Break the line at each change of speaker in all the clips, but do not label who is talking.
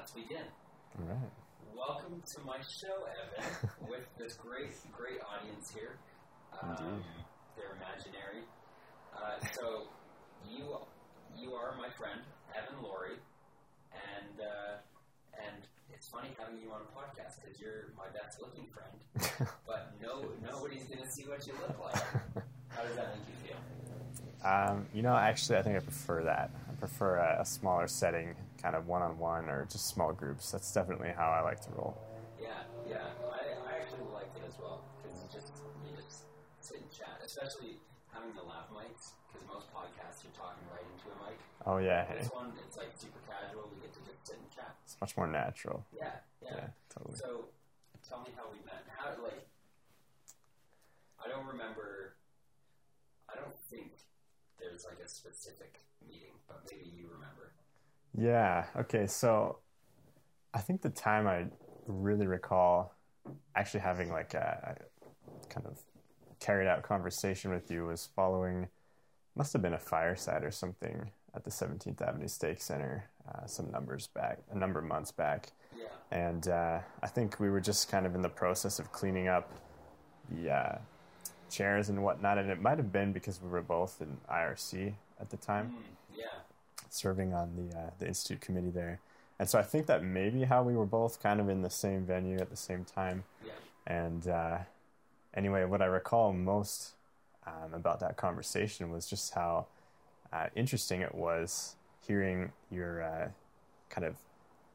let's begin.
All right.
Welcome to my show, Evan, with this great, great audience here. Um,
Indeed.
they're imaginary. Uh, so, you you are my friend, Evan Laurie, and uh, and it's funny having you on a podcast because you're my best looking friend, but no nobody's gonna see what you look like. How does that make you feel?
Um, you know, actually, I think I prefer that. I prefer a, a smaller setting, kind of one on one or just small groups. That's definitely how I like to roll.
Yeah, yeah. I, I actually liked it as well because just you just sit and chat, especially having the lav mics because most podcasts you're talking right into a mic.
Oh, yeah. Hey,
This one it's like super casual. We get to just sit and chat.
it's much more natural.
Yeah, yeah.
Yeah, totally.
So tell me how we met. How like I don't remember. I don't think there's like a specific meeting, but maybe you remember.
Yeah. Okay. So I think the time I really recall actually having like a kind of carried out conversation with you was following, must have been a fireside or something at the 17th Avenue Stake Center uh, some numbers back, a number of months back.
Yeah.
And uh, I think we were just kind of in the process of cleaning up the uh, chairs and whatnot. And it might have been because we were both in IRC at the time
Mm, yeah.
Serving on the uh, the institute committee there, and so I think that maybe how we were both kind of in the same venue at the same time.
Yeah.
And uh, anyway, what I recall most um, about that conversation was just how uh, interesting it was hearing your uh, kind of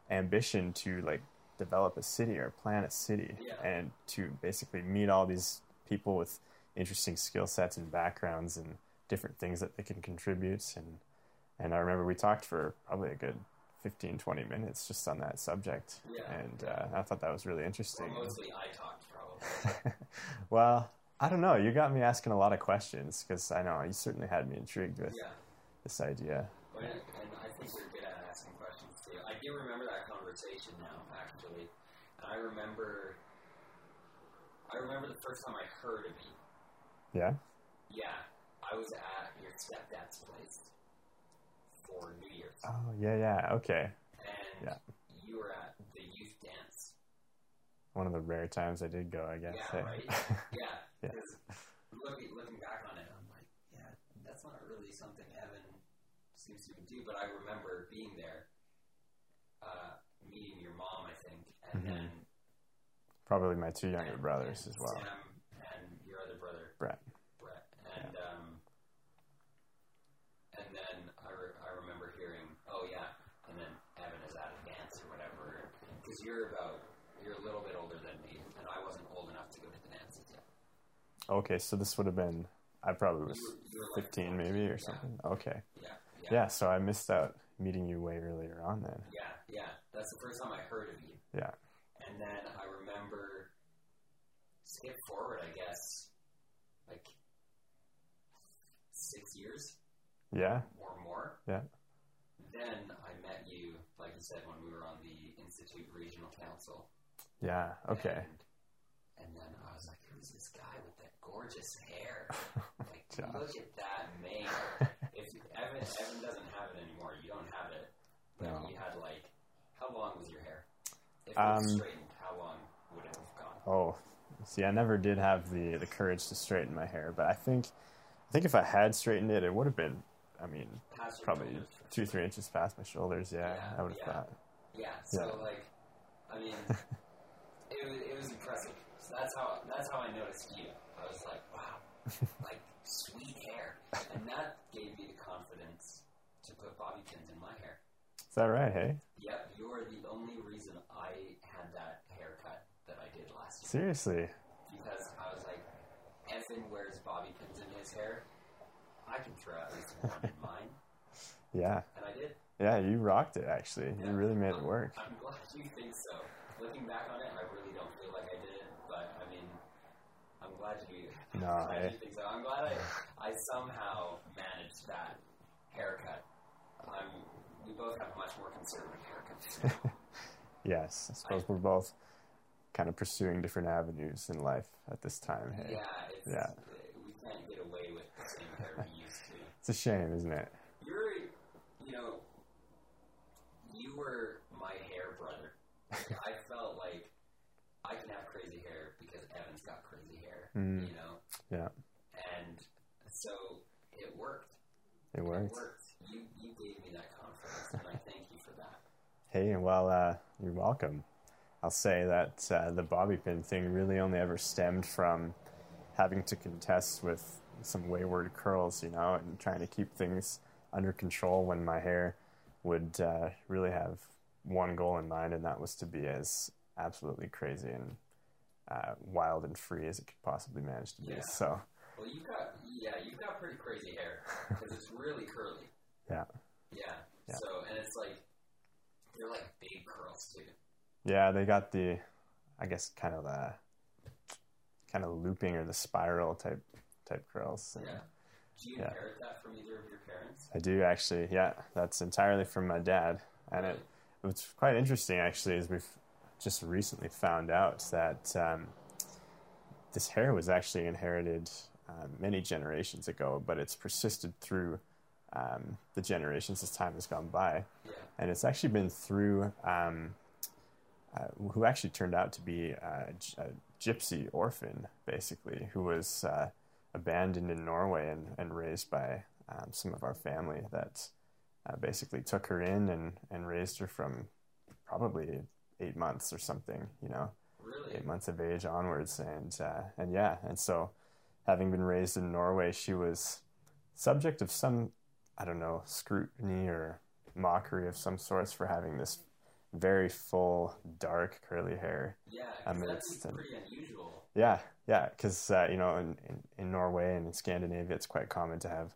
ambition to like develop a city or plan a city,
Yeah.
and to basically meet all these people with interesting skill sets and backgrounds and different things that they can contribute and and I remember we talked for probably a good 15 20 minutes just on that subject
Yeah.
and uh, I thought that was really interesting
Well, mostly I talked probably.
well I don't know you got me asking a lot of questions because I know you certainly had me intrigued with
Yeah.
this idea
But, and I think we're good at asking questions too. I do remember that conversation now, actually. And I remember, I remember the first time I heard of you.
yeah
Yeah, I was at your stepdad's place for New Year's,
oh yeah yeah okay
and
yeah.
you were at the youth dance.
one of the rare times I did go I guess
Yeah, right. Yeah,
Yeah.
looking looking back on it, I'm like, yeah, that's not really something Evan seems to do. But I remember being there, uh, meeting your mom, I think, and
Mhm.
then
probably my two younger
and-
brothers
and
as well
Sam and your other brother
Brett,
and um, and then I, re- I remember hearing, oh yeah, and then Evan is at a dance or whatever, because you're about you're a little bit older than me, and I wasn't old enough to go to the dances yet.
okay so this would have been I probably was
You were, you were like
15 maybe or
Yeah.
something okay
Yeah, yeah,
yeah so I missed out meeting you way earlier on then
yeah, yeah. That's the first time I heard of you.
yeah
And then I remember, skip forward, I guess, like six years
yeah
or more.
Yeah.
Then I met you, like you said, when we were on the Institute Regional Council.
yeah okay
And, and then I was like, who's this guy with that gorgeous hair? Like, look at that mane. if Evan, Evan doesn't have it anymore, you don't have it. But
No.
you had like, how long was your hair? If it
Um,
was straightened, how long would it have gone?
Oh, see, I never did have the the courage to straighten my hair, but I think I think if I had straightened it, it would have been. I mean,
Past
probably two three inches past my shoulders. Yeah,
Yeah,
I would have
yeah.
thought.
Yeah. So
Yeah.
like, I mean, it was it was impressive. So that's how that's how I noticed you. I was like, wow, like sweet hair, and that gave me the confidence to put bobby pins in my hair.
Is that right? Hey,
Yep, you are the only reason I had that haircut that I did last year
seriously?
because I was like, Evan wears bobby pins in his hair. I can throw at least one mine,
Yeah,
and I did.
yeah, you rocked it. Actually,
Yeah.
you really made it
I'm-
work.
I'm glad you think so. Looking back on it, I really don't feel like I did it, but I mean, I'm glad you.
No,
I'm you think so. I'm glad I, I somehow managed that haircut. I'm. We both have much more conservative haircuts.
Yes, I suppose we're both kind of pursuing different avenues in life at this time. Hey,
yeah, it's,
Yeah.
we can't get away
it's a shame, isn't it?
You're, you know, you were my hair brother. I felt like I can have crazy hair because Evan's got crazy hair.
Mm.
You know.
Yeah.
And so it worked.
It worked.
It
worked.
You, you gave me that confidence, and I thank you for that.
Hey, well, uh, you're welcome. I'll say that uh, the bobby pin thing really only ever stemmed from having to contest with some wayward curls, you know, and trying to keep things under control when my hair would uh, really have one goal in mind, and that was to be as absolutely crazy and uh, wild and free as it could possibly manage to be.
Yeah.
So,
Well, you got yeah, you've got pretty crazy hair because it's really curly.
yeah.
Yeah.
Yeah.
So and it's like they're like big curls too.
Yeah, they got the, I guess, kind of the, kind of looping or the spiral type type curls.
Yeah. Do you
Yeah.
inherit that from either of your parents?
I do actually. Yeah, that's entirely from my dad, and it what's quite interesting actually is we've just recently found out that um, this hair was actually inherited uh, many generations ago, but it's persisted through um, the generations as time has gone by.
Yeah.
and it's actually been through um, uh, who actually turned out to be a gypsy orphan, basically, who was uh, abandoned in Norway and, and raised by um, some of our family that uh, basically took her in and, and raised her from probably eight months or something, you know,
Really?
eight months of age onwards, and uh, and yeah, and so having been raised in Norway, she was subject of some I don't know scrutiny or mockery of some sorts for having this very full dark curly hair.
Yeah.
Amidst
that's
and-
unusual.
Yeah, yeah, because uh, you know in, in Norway and in Scandinavia, it's quite common to have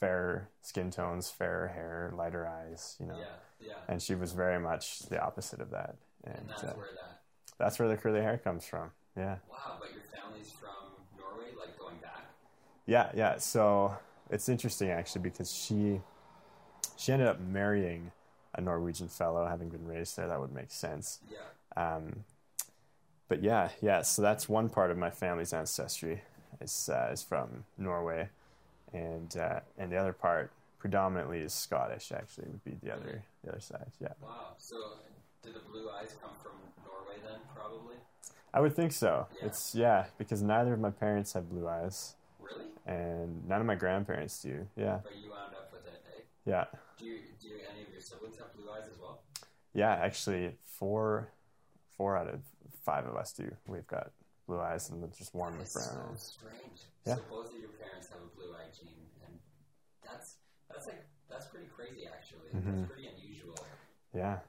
fairer skin tones, fairer hair, lighter eyes, you know.
Yeah. Yeah.
And she was very much the opposite of that, and,
And that's
uh,
where that.
that's where the curly hair comes from. Yeah.
Wow, but your family's from Norway, like going back.
Yeah, yeah. So it's interesting actually because she she ended up marrying a Norwegian fellow, having been raised there. That would make sense.
Yeah.
Um, but yeah, yeah. So that's one part of my family's ancestry is uh, is from Norway, and uh, and the other part predominantly is Scottish. Actually, would be the other the other side. Yeah,
Wow. So did the blue eyes come from Norway then? Probably.
I would think so.
Yeah.
It's yeah because neither of my parents have blue eyes,
Really?
and none of my grandparents do. Yeah,
But you wound up with it, eh?
yeah.
Do you, do any of your siblings have blue eyes as well?
Yeah, actually, four four out of five of us do. We've got blue eyes and just one with brown
so
eyes.
strange.
Yeah.
So both of your parents have a blue eye gene, and that's that's like that's pretty crazy actually.
Mhm.
That's pretty unusual.
Yeah,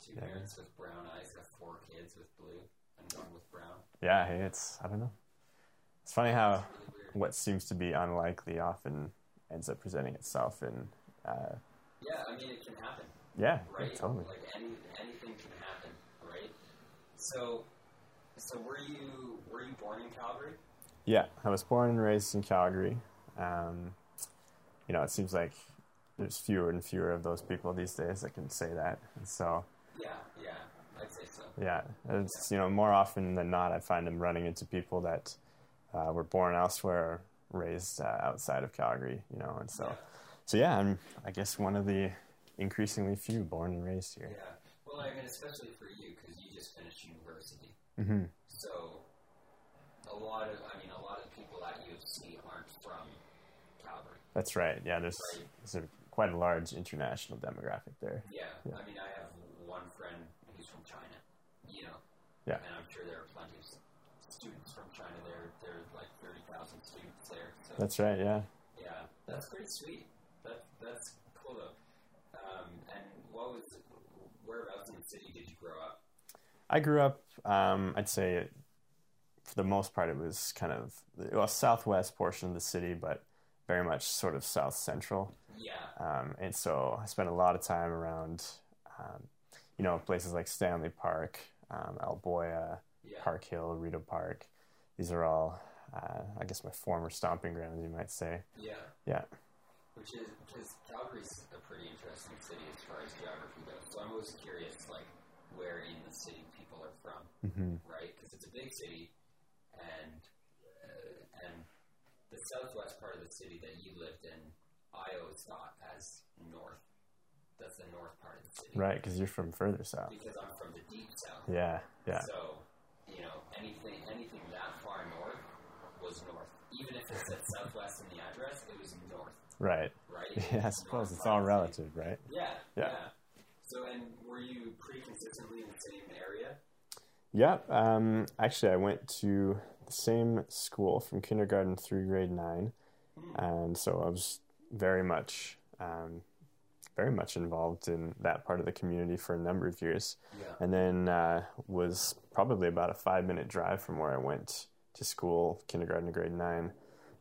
Two
Yeah.
parents with brown eyes have four kids with blue and one with brown.
yeah. Hey, it's I don't know. It's funny how
It's really
what seems to be unlikely often ends up presenting itself in. Uh,
Yeah, I mean it can happen,
yeah,
right?
totally.
Like any anything can happen, right? So, so were you were you born in Calgary?
Yeah, I was born and raised in Calgary. Um, you know, it seems like there's fewer and fewer of those people these days that can say that, and so.
Yeah, yeah, I'd say so.
Yeah, it's you know more often than not, I find them running into people that uh, were born elsewhere, or raised uh, outside of Calgary. You know, and so
Yeah.
so yeah, I'm I guess one of the increasingly few born and raised here.
Yeah. Well, I mean, especially for you because you just finished university.
Hmm
So, a lot of, I mean, a lot of people at U of C aren't from Calgary.
That's right. Yeah, there's,
Right.
there's a, quite a large international demographic there.
Yeah.
Yeah.
I mean, I have one friend who's from China, you know.
Yeah.
And I'm sure there are plenty of students from China there. There are like 30,000 students there. So,
That's right. Yeah.
yeah, that's pretty sweet. That, that's cool though. Um, and what was, whereabouts in the city did you grow up?
I grew up. Um, I'd say, for the most part, it was kind of the well, southwest portion of the city, but very much sort of south central.
Yeah.
Um, and so I spent a lot of time around, um, you know, places like Stanley Park, um, Elboya,
Yeah.
Park Hill, Rideau Park. These are all, uh, I guess, my former stomping grounds, you might say.
Yeah.
Yeah.
Which is because Calgary's a pretty interesting city as far as geography goes. So I'm always curious, like where in the city from,
hmm
right? Because it's a big city, and uh, and the southwest part of the city that you lived in, I always thought as north. That's the north part of the city,
Right, because you're from further south.
Because I'm from the deep south.
Yeah, yeah,
So, you know, anything anything that far north was north. even if it said southwest in the address, it was north,
Right.
right?
Yeah, I suppose it's all relative, right?
Yeah,
Yeah.
yeah. So, and were you pretty consistently in the same?
Yeah. Um, actually, I went to the same school from kindergarten through grade nine, and so I was very much, um, very much involved in that part of the community for a number of years,
Yeah.
and then uh, was probably about a five-minute drive from where I went to school, kindergarten to grade nine,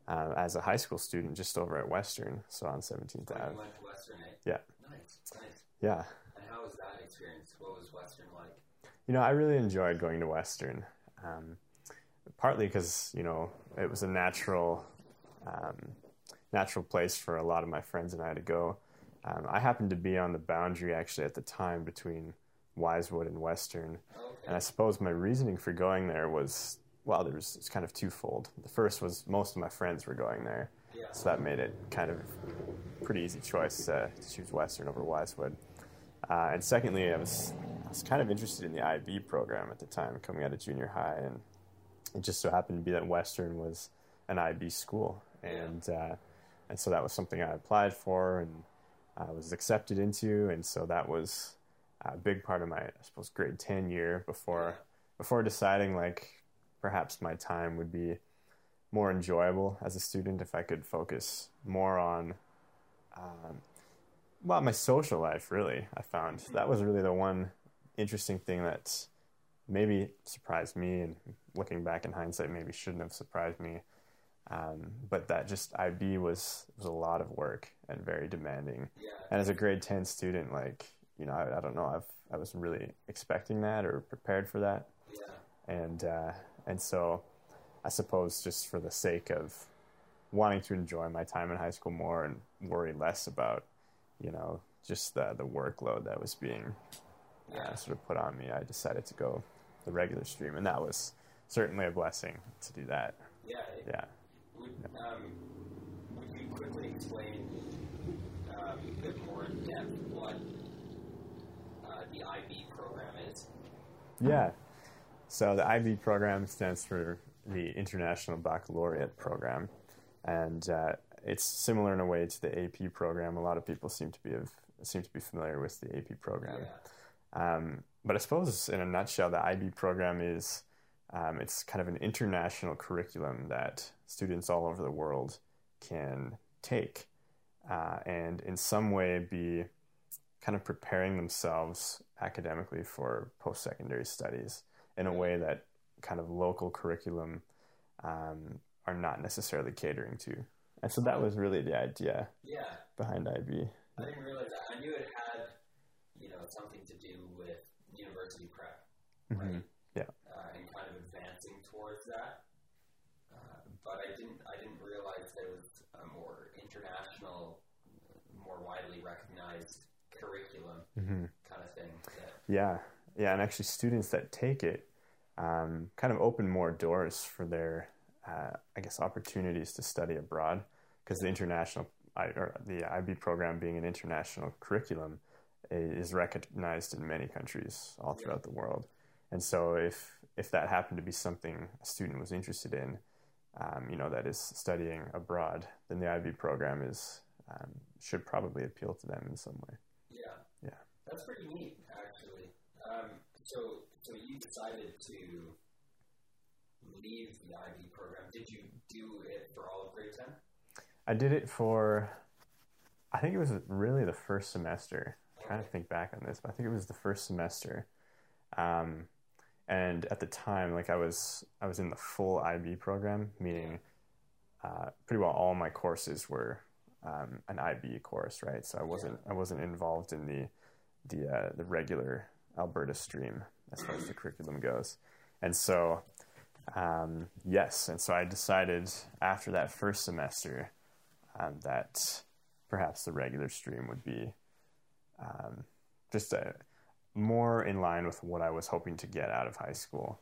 uh, as a high school student, just over at Western, so on Seventeenth
So
Ave.
you went to Western, eh?
Yeah.
Nice, nice.
Yeah.
And how was that experience? What was Western like?
You know, I really enjoyed going to Western, um, partly because you know it was a natural, um, natural place for a lot of my friends and I to go. Um, I happened to be on the boundary actually at the time between Wisewood and Western, and I suppose my reasoning for going there was well, there was it's kind of twofold. The first was most of my friends were going there, so that made it kind of pretty easy choice uh, to choose Western over Wisewood. Uh, and secondly, I was was kind of interested in the IB program at the time, coming out of junior high, and it just so happened to be that Western was an IB school, and uh, and so that was something I applied for and I was accepted into, and so that was a big part of my I suppose grade ten year before before deciding like perhaps my time would be more enjoyable as a student if I could focus more on um, well my social life really I found. That was really the one interesting thing that maybe surprised me and looking back in hindsight maybe shouldn't have surprised me um, but that just IB was was a lot of work and very demanding
Yeah.
and as a grade 10 student like you know I, I don't know I've I wasn't really expecting that or prepared for that
Yeah.
and uh, and so I suppose just for the sake of wanting to enjoy my time in high school more and worry less about you know just the the workload that was being uh, sort of put on me, I decided to go the regular stream, and that was certainly a blessing to do that.
Yeah.
Yeah.
Would, um, would you quickly explain um, a bit more in depth what uh, the IB program is?
Yeah. So the IB program stands for the International Baccalaureate Program, and uh, it's similar in a way to the AP program. A lot of people seem to be of, seem to be familiar with the AP program.
Yeah.
Um, but I suppose, in a nutshell, the IB program is um, it's kind of an international curriculum that students all over the world can take, uh, and in some way be kind of preparing themselves academically for post-secondary studies in a way that kind of local curriculum um, are not necessarily catering to. And so that was really the idea
Yeah.
behind IB.
I didn't realize that. I knew it had, something to do with university prep, right?
Yeah.
Uh, and kind of advancing towards that. Uh, but I didn't. I didn't realize it was a more international, more widely recognized curriculum
Mhm.
kind of thing.
Yeah, yeah, and actually, students that take it um, kind of open more doors for their, uh, I guess, opportunities to study abroad because the international, I, or the IB program being an international curriculum, is recognized in many countries all throughout the world, and so if if that happened to be something a student was interested in, um, you know, that is studying abroad, then the IB program is um, should probably appeal to them in some way.
yeah.
Yeah.
That's pretty neat, actually. Um, so, so you decided to leave the IB program. Did you do it for all of grade ten?
I did it for, I think it was really the first semester. Trying to think back on this, but I think it was the first semester. Um, and at the time, like I was, I was in the full IB program, meaning uh, pretty well all my courses were um, an IB course, right? So I wasn't, I wasn't involved in the the uh, the regular Alberta stream as far as the curriculum goes, and so um, yes, and so I decided after that first semester um, that perhaps the regular stream would be um, just a, more in line with what I was hoping to get out of high school.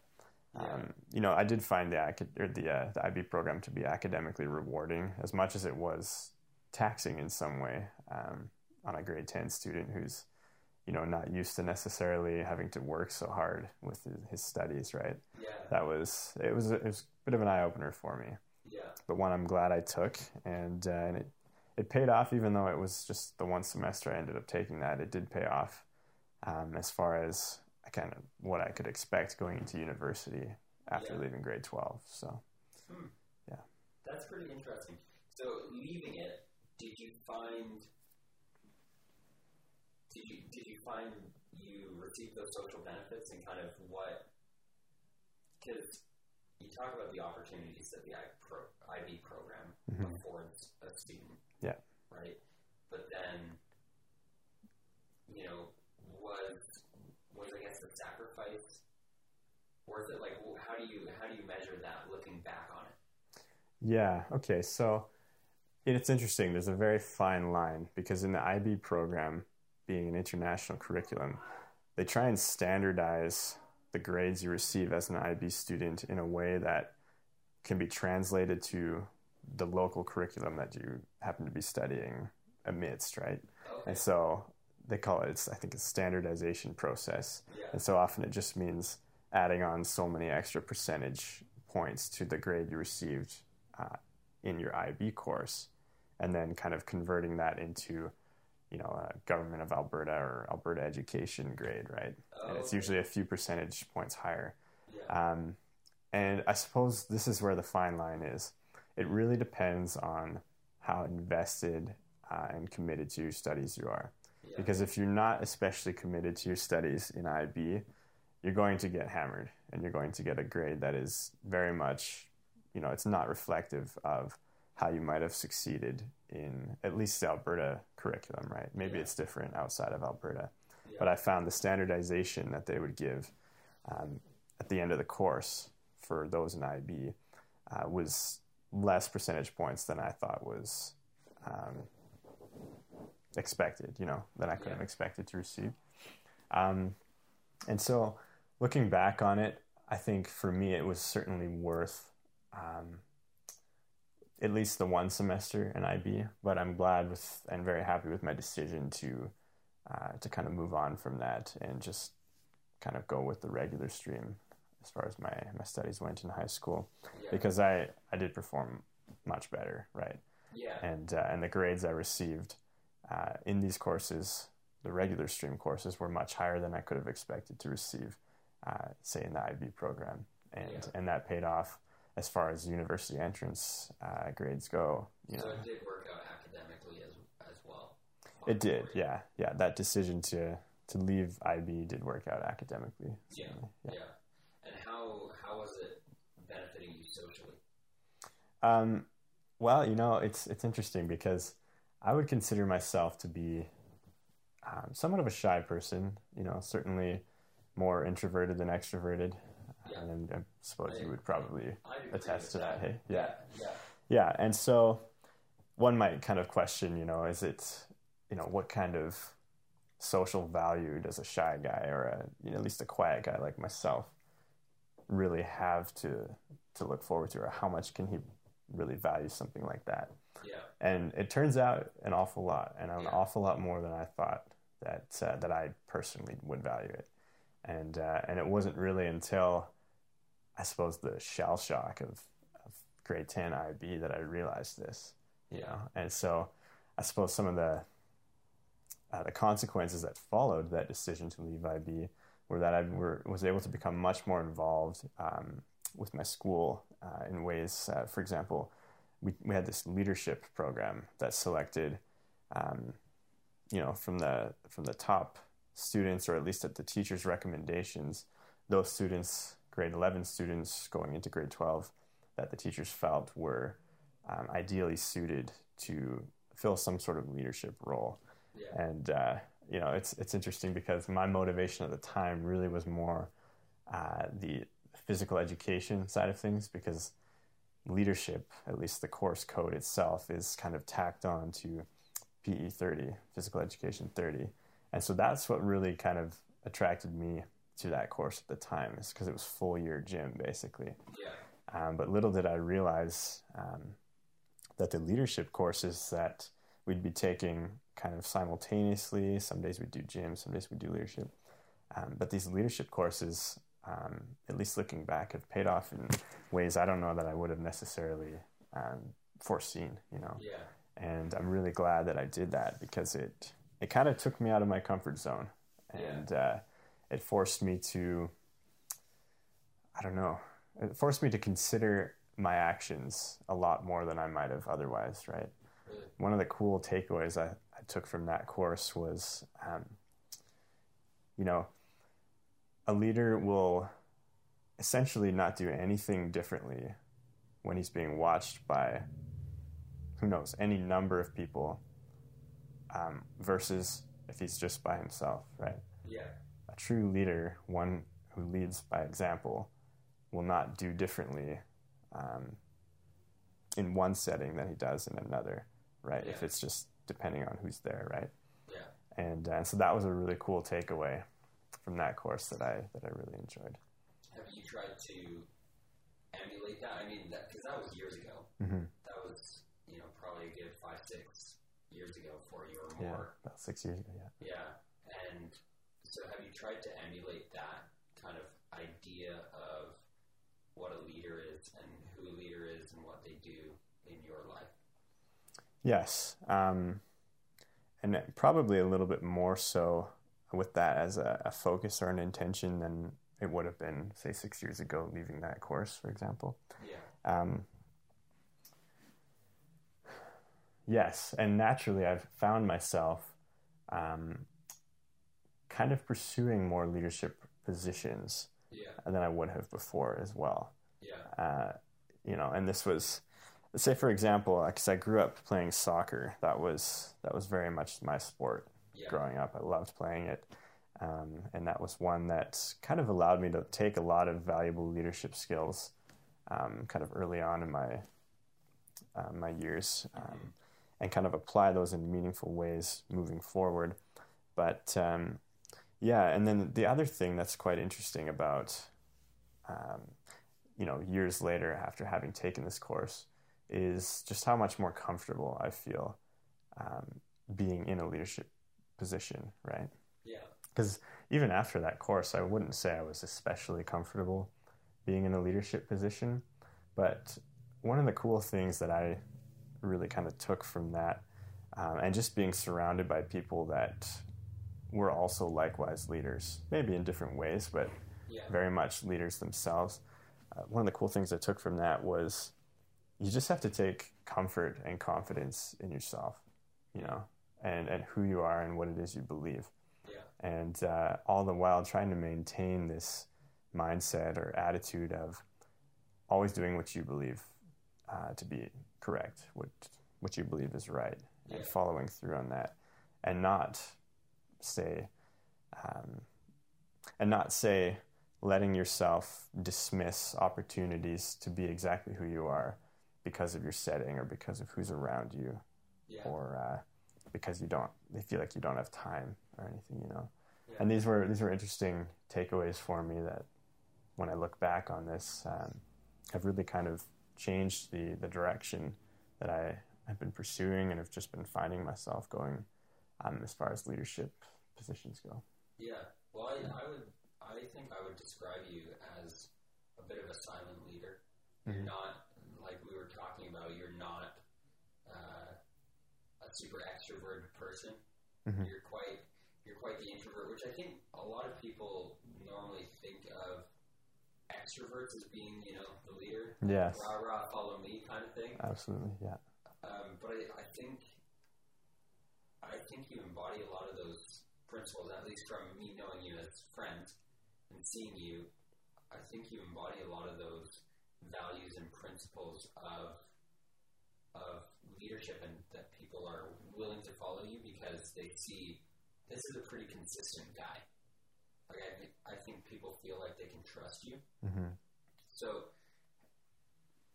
Um, you know, I did find the or the uh, the IB program to be academically rewarding as much as it was taxing in some way um, on a grade ten student who's you know not used to necessarily having to work so hard with his, his studies. Right?
Yeah.
That was it was it was a bit of an eye opener for me.
Yeah.
but one I'm glad I took, and uh, and it it paid off. Even though it was just the one semester I ended up taking that, it did pay off um, as far as I kind of what I could expect going into university after
Yeah.
leaving grade twelve. So
Hmm.
Yeah.
That's pretty interesting. So leaving it, did you find did you did you find you received those social benefits and kind of what because you talk about the opportunities that the IB program
Mhm.
affords a student.
Yeah.
Right. But then, you know, was was I guess the sacrifice, or is it like how do you how do you measure that looking back on it?
Yeah. Okay. So it's interesting. There's a very fine line because in the IB program, being an international curriculum, they try and standardize the grades you receive as an IB student in a way that can be translated to the local curriculum that you happen to be studying amidst, right?
Okay.
And so they call it, it's, I think, a standardization process.
Yeah.
And so often it just means adding on so many extra percentage points to the grade you received uh, in your IB course, and then kind of converting that into, you know, a government of Alberta or Alberta education grade, right? And it's
Okay.
usually a few percentage points higher.
Yeah.
Um, and I suppose this is where the fine line is. It really depends on how invested uh, and committed to your studies you are.
yeah.
Because if you're not especially committed to your studies in IB, you're going to get hammered and you're going to get a grade that is very much, you know, it's not reflective of how you might have succeeded in at least the Alberta curriculum, right? Maybe
Yeah.
it's different outside of Alberta.
Yeah.
But I found the standardization that they would give um, at the end of the course for those in IB uh, was less percentage points than I thought was um, expected, you know, than I could have expected to receive. Um, and so looking back on it, I think for me it was certainly worth um, at least the one semester in IB, but I'm glad with and very happy with my decision to uh, to kind of move on from that and just kind of go with the regular stream as far as my, my studies went in high school
yeah.
because I, I did perform much better, right?
yeah.
And uh, and the grades I received uh, in these courses, the regular stream courses, were much higher than I could have expected to receive, uh, say in the IB program, and
Yeah.
and that paid off as far as university entrance uh, grades go. You
so
know,
it did work out academically as as well.
it did, yeah, yeah. That decision to to leave IB did work out academically.
Yeah.
certainly,
Yeah. And how how was it benefiting you socially?
Um, well, you know, it's it's interesting because I would consider myself to be um, somewhat of a shy person. You know, certainly more introverted than extroverted,
Yeah.
and I suppose
I-
you would probably attest to that. Hey, yeah,
Yeah.
yeah. And so, one might kind of question, you know, is it, you know, what kind of social value does a shy guy or a, you know, at least a quiet guy like myself really have to to look forward to, or how much can he really value something like that?
Yeah.
And it turns out an awful lot, and an
Yeah.
awful lot more than I thought that uh, that I personally would value it. And uh, and it wasn't really until I suppose the shell shock of, of grade ten IB that I realized this, you
Yeah.
know. And so I suppose some of the uh, the consequences that followed that decision to leave IB were that I were, was able to become much more involved um, with my school uh, in ways, uh, for example, we, we had this leadership program that selected, um, you know, from the from the top students, or at least at the teachers' recommendations, those students, grade eleven students going into grade twelve, that the teachers felt were um, ideally suited to fill some sort of leadership role.
Yeah.
And uh, you know, it's it's interesting because my motivation at the time really was more uh, the physical education side of things because leadership, at least the course code itself, is kind of tacked on to PE 30, physical education 30. And so that's what really kind of attracted me to that course at the time, is because it was full year gym basically.
Yeah.
Um, but little did I realize um, that the leadership courses that we'd be taking kind of simultaneously, some days we'd do gym, some days we'd do leadership. Um, but these leadership courses, um, at least looking back, have paid off in ways I don't know that I would have necessarily um, foreseen. You know,
Yeah.
and I'm really glad that I did that because it it kind of took me out of my comfort zone, and uh, it forced me to I don't know, it forced me to consider my actions a lot more than I might have otherwise. Right.
Really.
One of the cool takeaways I, I took from that course was, um, you know, a leader will essentially not do anything differently when he's being watched by who knows any number of people um, versus if he's just by himself right?
Yeah.
a true leader one who leads by example will not do differently um, in one setting than he does in another right? If it's just depending on who's there right
Yeah.
and uh, so that was a really cool takeaway from that course that I that I really enjoyed
Have you tried to emulate that? I mean, because that, was years ago.
mm-hmm.
That was, you know, probably a good five, six years ago for you or
yeah
more.
about six years ago yeah
Yeah. And so have you tried to emulate that kind of idea of what a leader is and who a leader is and what they do in your life?
Yes, um, and probably a little bit more so with that as a, a focus or an intention than it would have been, say, six years ago, leaving that course, for example.
Yeah.
Um, yes, and naturally, I've found myself um, kind of pursuing more leadership positions
Yeah.
than I would have before as well
Yeah.
uh, you know, and this was, say for example, because I grew up playing soccer. That was that was very much my sport
Yeah.
growing up. I loved playing it, um, and that was one that kind of allowed me to take a lot of valuable leadership skills, um, kind of early on in my uh, my years, um, and kind of apply those in meaningful ways moving forward. But um, yeah, and then the other thing that's quite interesting about um, you know, years later after having taken this course, is just how much more comfortable I feel um, being in a leadership position, right?
Yeah.
Because even after that course, I wouldn't say I was especially comfortable being in a leadership position. But one of the cool things that I really kind of took from that, um, and just being surrounded by people that were also likewise leaders, maybe in different ways, but
Yeah.
very much leaders themselves. Uh, one of the cool things I took from that was you just have to take comfort and confidence in yourself, you know, and, and who you are and what it is you believe.
Yeah.
And uh, all the while trying to maintain this mindset or attitude of always doing what you believe uh, to be correct, what, what you believe is right,
Yeah.
and following through on that, and not say, um, and not say, letting yourself dismiss opportunities to be exactly who you are because of your setting or because of who's around you
Yeah.
or uh, because you don't they feel like you don't have time or anything you know
Yeah.
and these were these were interesting takeaways for me that when I look back on this um, have really kind of changed the the direction that I have been pursuing and have just been finding myself going um, as far as leadership positions go
Yeah. Well, I, I would, I think I would describe you as a bit of a silent leader. You're
Mhm.
not like we were talking about. You're not uh, a super extroverted person.
Mhm.
You're quite, you're quite the introvert, which I think a lot of people normally think of extroverts as being, you know, the leader,
yes
rah rah, follow me kind of thing.
absolutely yeah
Um, but I, I think I think you embody a lot of those principles, at least from me knowing you as friends and seeing you. I think you embody a lot of those values and principles of of leadership, and that people are willing to follow you because they see this is a pretty consistent guy. Like I, think- I think people feel like they can trust you.
hmm
So,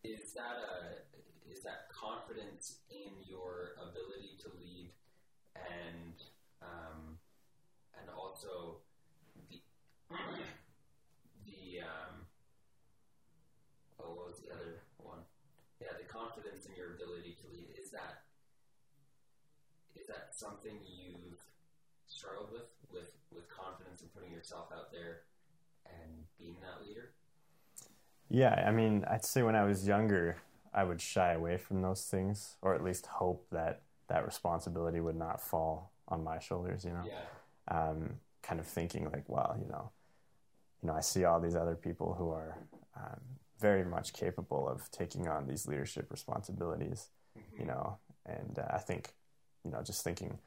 is that a is that confidence in your ability to lead, and um, and also the the um, oh, what was the other one? Yeah, the confidence in your ability to lead. Is that is that something you've struggled with with with confidence and putting yourself out there and being that leader?
Yeah, I mean, I'd say when I was younger, I would shy away from those things, or at least hope that that responsibility would not fall on my shoulders. You know,
Yeah.
um, kind of thinking like, well, you know, you know, I see all these other people who are um, very much capable of taking on these leadership responsibilities. You know, and uh, I think, you know, just thinking,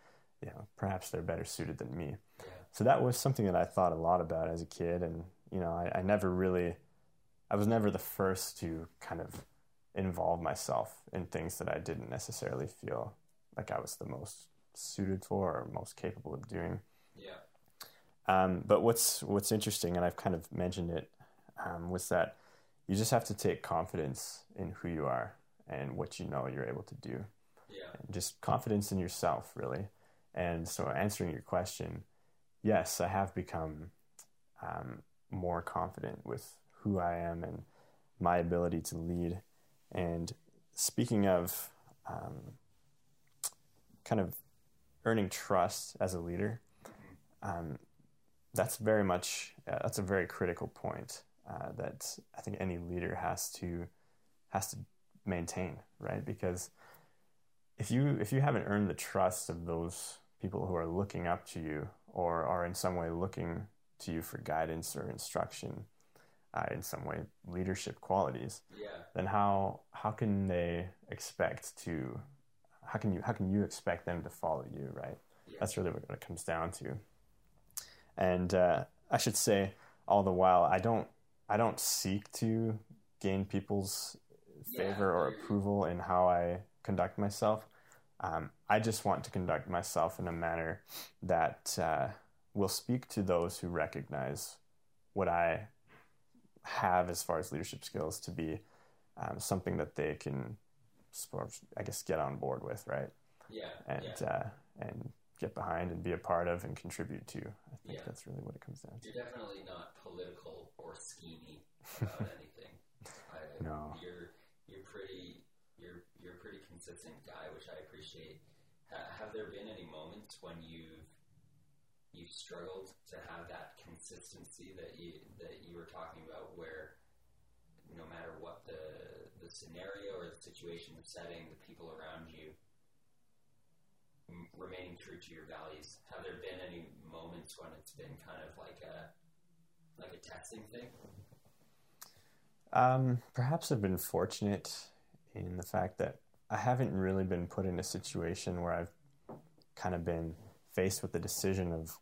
you know, perhaps they're better suited than me.
Yeah.
So that was something that I thought a lot about as a kid, and you know, I, I never really, I was never the first to kind of involve myself in things that I didn't necessarily feel like I was the most suited for or most capable of doing.
Yeah.
Um, but what's what's interesting, and I've kind of mentioned it, um, was that you just have to take confidence in who you are and what you know you're able to do. Just confidence in yourself, really. And so, answering your question, yes, I have become um, more confident with who I am and my ability to lead. And speaking of um, kind of earning trust as a leader, um, that's very much uh, that's a very critical point uh, that I think any leader has to has to maintain, right? Because if you if you haven't earned the trust of those people who are looking up to you or are in some way looking to you for guidance or instruction, uh, in some way leadership qualities,
Yeah.
then how how can they expect to how can you how can you expect them to follow you, right?
Yeah.
That's really what it comes down to. And uh, I should say, all the while, I don't I don't seek to gain people's
Yeah,
favor or approval in how I conduct myself. Um, I just want to conduct myself in a manner that uh, will speak to those who recognize what I have as far as leadership skills to be um, something that they can, I guess, get on board with, right?
Yeah.
And
yeah.
uh, and get behind and be a part of and contribute to. I think
Yeah.
that's really what it comes down to.
You're definitely not political or schemy about anything. I,
No.
You're pretty you're you're a pretty consistent guy, which I appreciate. Ha- have there been any moments when you've you've struggled to have that consistency that you that you were talking about, where no matter what the the scenario or the situation, the setting, the people around you, m- remaining true to your values. Have there been any moments when it's been kind of like a like a testing thing?
Um, perhaps I've been fortunate in the fact that I haven't really been put in a situation where I've kind of been faced with the decision of,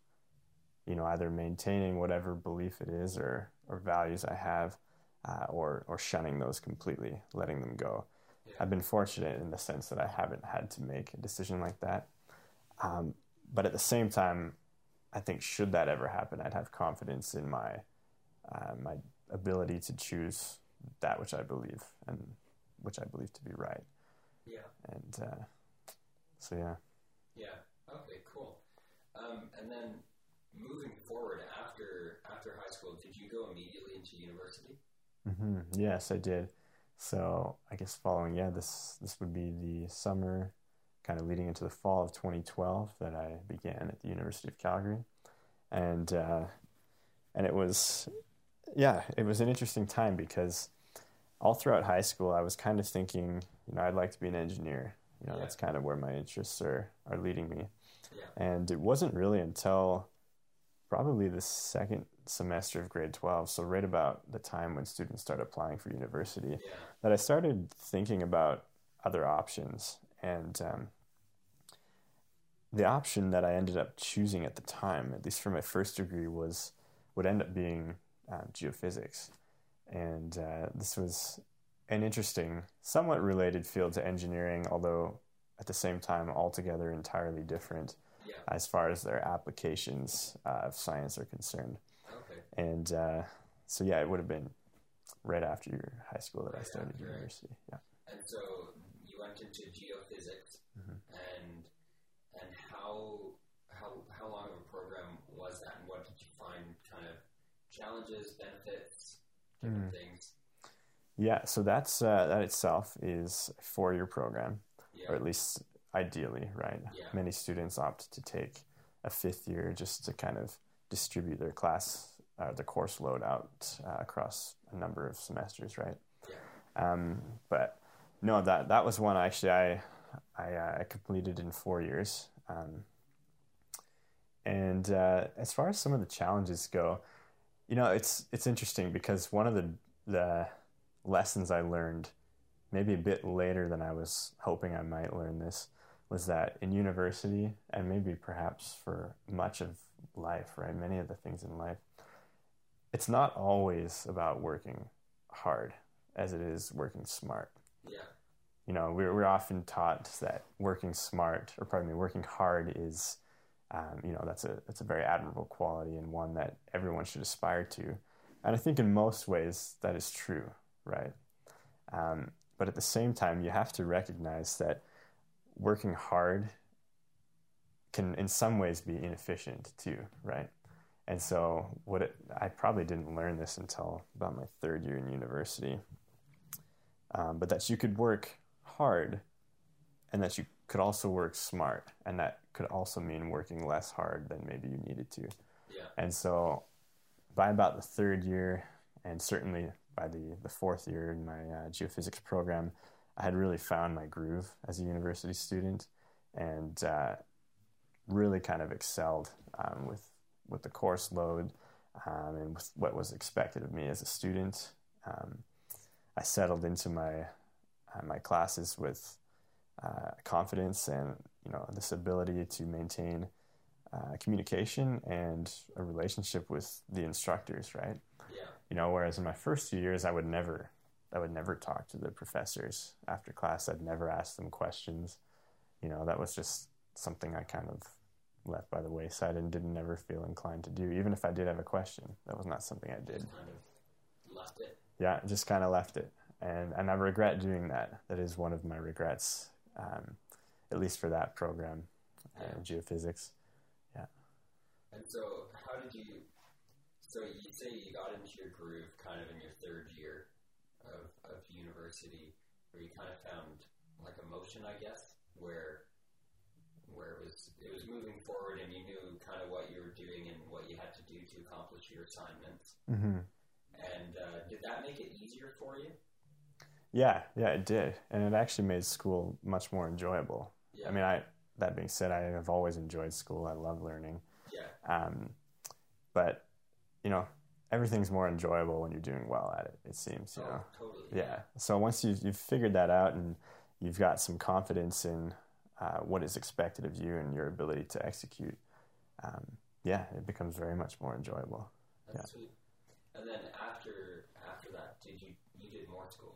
you know, either maintaining whatever belief it is or, or values I have, uh, or or shunning those completely, letting them go.
Yeah.
I've been fortunate in the sense that I haven't had to make a decision like that. Um, but at the same time, I think should that ever happen, I'd have confidence in my uh, my ability to choose that which I believe and which I believe to be right.
Yeah.
And uh, so, yeah.
Yeah. Okay. Cool. Um, and then moving forward after after high school, did you go immediately into university?
hmm Yes, I did. So I guess following, yeah, this this would be the summer, kind of leading into the fall of 2012 that I began at the University of Calgary, and uh, and it was, yeah, it was an interesting time because all throughout high school I was kind of thinking, you know, I'd like to be an engineer. You know,
Yeah.
that's kind of where my interests are are leading me.
Yeah.
And it wasn't really until probably the second semester of grade 12, so right about the time when students start applying for university,
Yeah.
that I started thinking about other options. And um, the option that I ended up choosing at the time, at least for my first degree, was would end up being uh, geophysics. And uh, this was an interesting, somewhat related field to engineering, although at the same time altogether entirely different
Yeah.
as far as their applications uh, of science are concerned.
Okay.
And uh, so, yeah, it would have been right after your high school that I started
after,
university. Yeah.
And so you went into geophysics,
Mhm.
and and how how how long of a program was that, and what did you find kind of challenges, benefits, different things?
Yeah, so that's uh, that itself is a four-year program,
Yeah.
or at least ideally, right?
Yeah.
Many students opt to take a fifth year just to kind of distribute their class, uh, the course load out uh, across a number of semesters, right?
Yeah.
Um, but no, that that was one actually I I, uh, I completed in four years. Um, and uh, as far as some of the challenges go, you know, it's it's interesting because one of the the lessons I learned, maybe a bit later than I was hoping I might learn this, was that in university and maybe perhaps for much of life, right, many of the things in life, it's not always about working hard as it is working smart.
Yeah.
You know, we're, we're often taught that working smart, or pardon me, working hard is, um, you know, that's a that's a very admirable quality and one that everyone should aspire to. And I think in most ways that is true, right? Um, but at the same time, you have to recognize that working hard can, in some ways, be inefficient too, right? And so, what it, I probably didn't learn this until about my third year in university, um, but that you could work hard, and that you could also work smart, and that could also mean working less hard than maybe you needed to.
Yeah.
And so, by about the third year, and certainly by the, the fourth year in my uh, geophysics program, I had really found my groove as a university student and uh, really kind of excelled um, with, with the course load um, and with what was expected of me as a student. Um, I settled into my, uh, my classes with uh, confidence and you know this ability to maintain uh, communication and a relationship with the instructors, right?
Yeah.
You know, whereas in my first few years, I would never, I would never talk to the professors after class. I'd never ask them questions. You know, that was just something I kind of left by the wayside and didn't ever feel inclined to do. Even if I did have a question, that was not something I did.
Just kind of left it.
Yeah, just kind of left it, and and I regret doing that. That is one of my regrets, um, at least for that program, uh, geophysics. Yeah.
And so, how did you? So you say you got into your groove kind of in your third year of, of university, where you kind of found like a motion, I guess, where where it was it was moving forward, and you knew kind of what you were doing and what you had to do to accomplish your assignments.
Mm-hmm.
And uh, did that make it easier for you?
Yeah, yeah, it did, and it actually made school much more enjoyable.
Yeah.
I mean, I that being said, I have always enjoyed school. I love learning,
yeah.
um, but you know, everything's more enjoyable when you're doing well at it. It seems, you
Oh,
know.
totally.
Yeah. So once you you've figured that out and you've got some confidence in uh, what is expected of you and your ability to execute, um, yeah, it becomes very much more enjoyable.
That's sweet. And then after that, did you you did more school,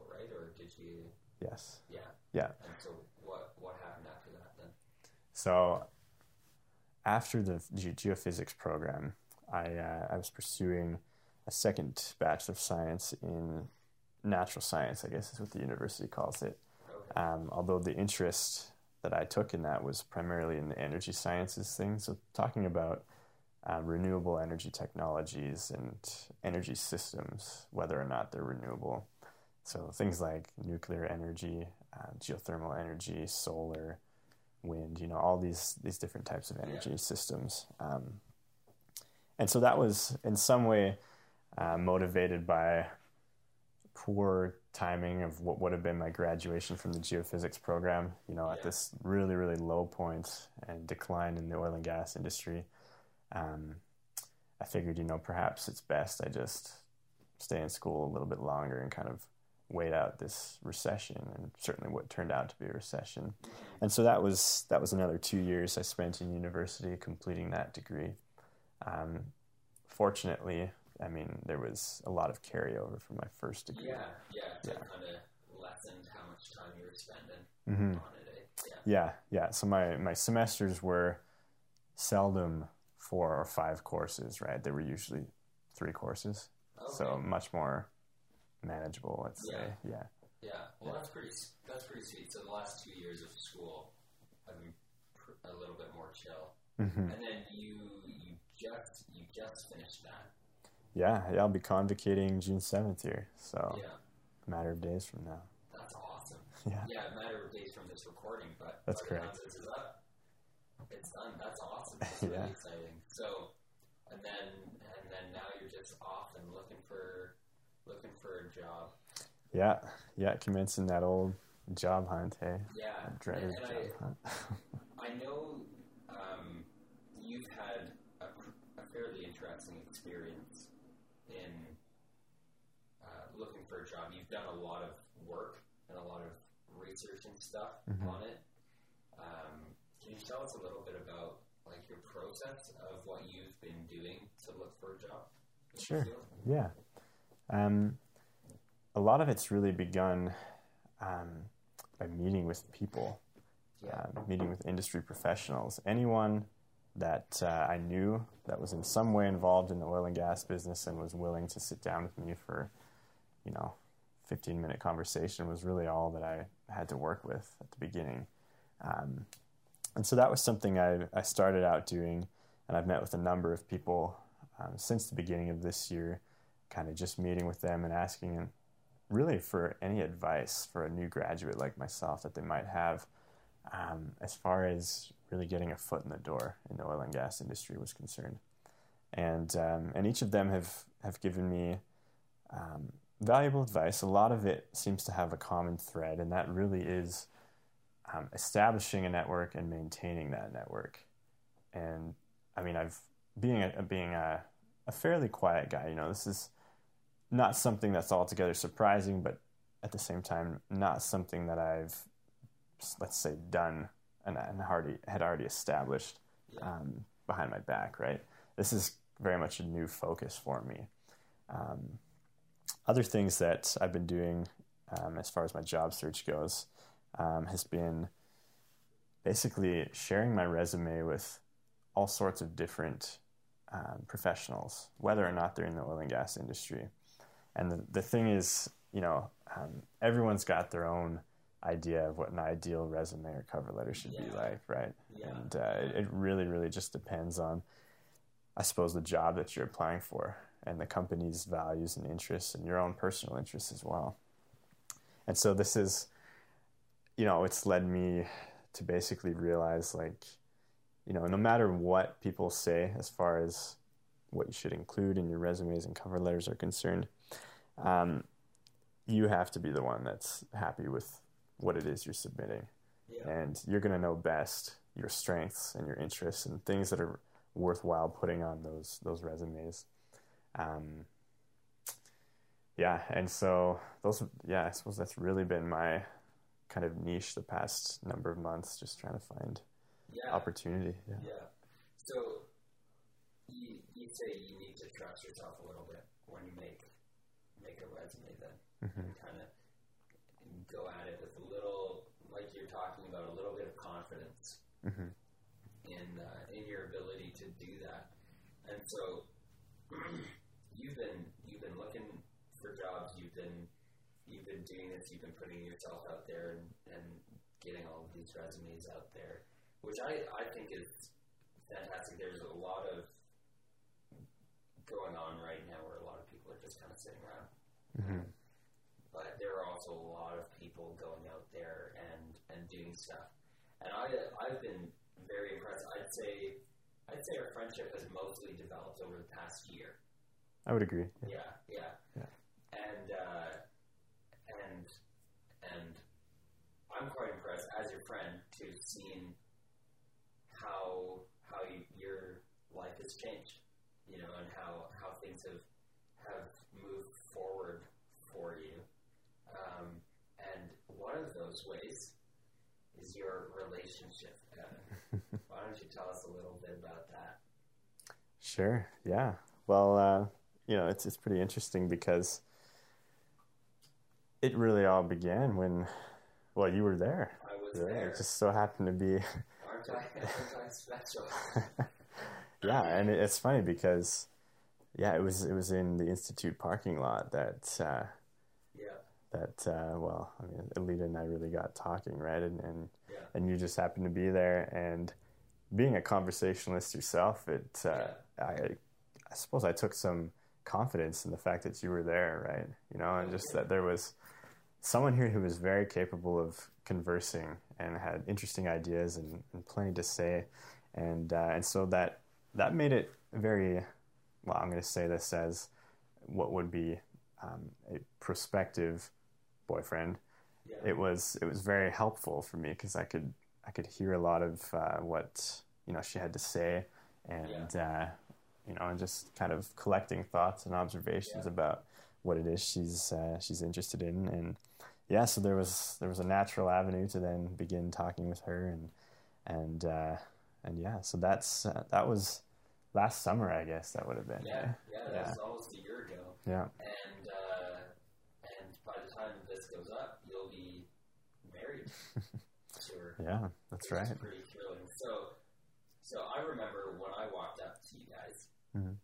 Yes.
Yeah.
Yeah.
And so what what happened after that then?
So after the ge- geophysics program, I uh, I was pursuing a second bachelor of science in natural science. I guess is what the university calls it.
Okay.
Um, although the interest that I took in that was primarily in the energy sciences thing. So talking about uh, renewable energy technologies and energy systems, whether or not they're renewable. So things like nuclear energy, uh, geothermal energy, solar, wind, you know, all these these different types of energy
Yeah.
systems. Um, and so that was in some way uh, motivated by poor timing of what would have been my graduation from the geophysics program, you know, at this really, really low point and decline in the oil and gas industry. Um, I figured, you know, perhaps it's best I just stay in school a little bit longer and kind of wait out this recession and certainly what turned out to be a recession. And so that was that was another two years I spent in university completing that degree. Um, fortunately, I mean, there was a lot of carryover from my first degree.
Yeah, yeah.
Yeah.
kind of lessened how much time you were spending
hmm
on it. eh? Yeah.
Yeah, yeah. So my, my semesters were seldom four or five courses, right? They were usually three courses.
Okay.
So much more manageable, let's say. Yeah.
Yeah, well,
Yeah.
that's pretty. That's pretty sweet. So the last two years of school have been pr- a little bit more chill,
Mm-hmm.
and then you you just you just finished that.
Yeah, yeah, I'll be convocating June 7th here. So
Yeah,
a matter of days from now.
that's awesome.
Yeah.
Yeah, a matter of days from this recording, but
That's
by the time
correct.
This is up. It's done. That's awesome. That's really
Yeah.
exciting. So, and then and then now you're just off and looking for looking for a job.
Yeah, yeah, commencing that old job hunt, hey?
Yeah,
Dreaded
and, and
job
I,
hunt.
I know um, you've had a, a fairly interesting experience in uh, looking for a job. You've done a lot of work and a lot of research and stuff
Mhm.
on it. Um, can you tell us a little bit about like your process of what you've been doing to look for a job?
Sure. Yeah. Um, a lot of it's really begun um, by meeting with people,
Yeah.
uh, meeting with industry professionals. Anyone that uh, I knew that was in some way involved in the oil and gas business and was willing to sit down with me for, you know, 15 minute conversation was really all that I had to work with at the beginning. Um, and so that was something I, I started out doing, and I've met with a number of people um, since the beginning of this year, kind of just meeting with them and asking really for any advice for a new graduate like myself that they might have um, as far as really getting a foot in the door in the oil and gas industry was concerned. And, um, and each of them have, have given me um, valuable advice. A lot of it seems to have a common thread, and that really is um, establishing a network and maintaining that network. And I mean, I've being a being a, a fairly quiet guy. You know, this is not something that's altogether surprising, but at the same time, not something that I've let's say done and, and already had already established um, behind my back. Right. This is very much a new focus for me. Um, other things that I've been doing um, as far as my job search goes um, has been basically sharing my resume with all sorts of different um, professionals, whether or not they're in the oil and gas industry. And the, the thing is, you know, um, everyone's got their own idea of what an ideal resume or cover letter should be like, right?
Yeah.
And uh, it, it really, really just depends on, I suppose, the job that you're applying for and the company's values and interests and your own personal interests as well. And so this is, you know, it's led me to basically realize like, you know, no matter what people say as far as what you should include in your resumes and cover letters are concerned, um, you have to be the one that's happy with what it is you're submitting.
Yeah.
And you're going to know best your strengths and your interests and things that are worthwhile putting on those those resumes. Um, yeah, and so those, yeah, I suppose that's really been my kind of niche the past number of months, just trying to find
yeah.
opportunity. Yeah.
Yeah. So you you say you need to trust yourself a little bit when you make
Mhm.
kind of go at it with a little like you're talking about a little bit of confidence
Mhm.
in uh, in your ability to do that. And so you've been you've been looking for jobs, you've been you've been doing this, you've been putting yourself out there and, and getting all of these resumes out there, which I, I think is fantastic. There's a lot of going on right now where a lot of people are just kind of sitting around. A lot of people going out there and and doing stuff. And I I've been very impressed. I'd say I'd say our friendship has mostly developed over the past year.
I would agree. Yeah.
Yeah, yeah,
Yeah.
And uh, and and I'm quite impressed as your friend to seeing how how you, your life has changed, you know, and how how things have have moved forward for you. Um, and one of those ways is your relationship. Evan. Why don't you tell us a little bit about that?
Sure. Yeah. Well, uh, you know, it's it's pretty interesting because it really all began when, well, you were there.
I was
Right?
there.
It just so happened to be
Aren't I, aren't I special?
yeah, and it, it's funny because yeah, it was it was in the institute parking lot that uh, that uh, well, I mean, Alita and I really got talking, right? And and
yeah,
and you just happened to be there, and being a conversationalist yourself, it uh, I I suppose I took some confidence in the fact that you were there, right? You know, and just that there was someone here who was very capable of conversing and had interesting ideas and, and plenty to say, and uh, and so that that made it very well. I'm going to say this as what would be um, a prospective boyfriend.
Yeah.
it was it was very helpful for me because I could I could hear a lot of uh, what you know she had to say, and uh, you know, and just kind of collecting thoughts and observations
Yeah.
about what it is she's uh, she's interested in, and yeah, so there was there was a natural avenue to then begin talking with her, and and uh, and yeah, so that's uh, that was last summer, I guess that would have been.
yeah, yeah, that
Yeah.
was almost a year ago.
yeah,
And uh, and by the time this goes up, you'll be her.
yeah, that's right.
Pretty thrilling. So, so I remember when I walked up to you guys,
Mhm.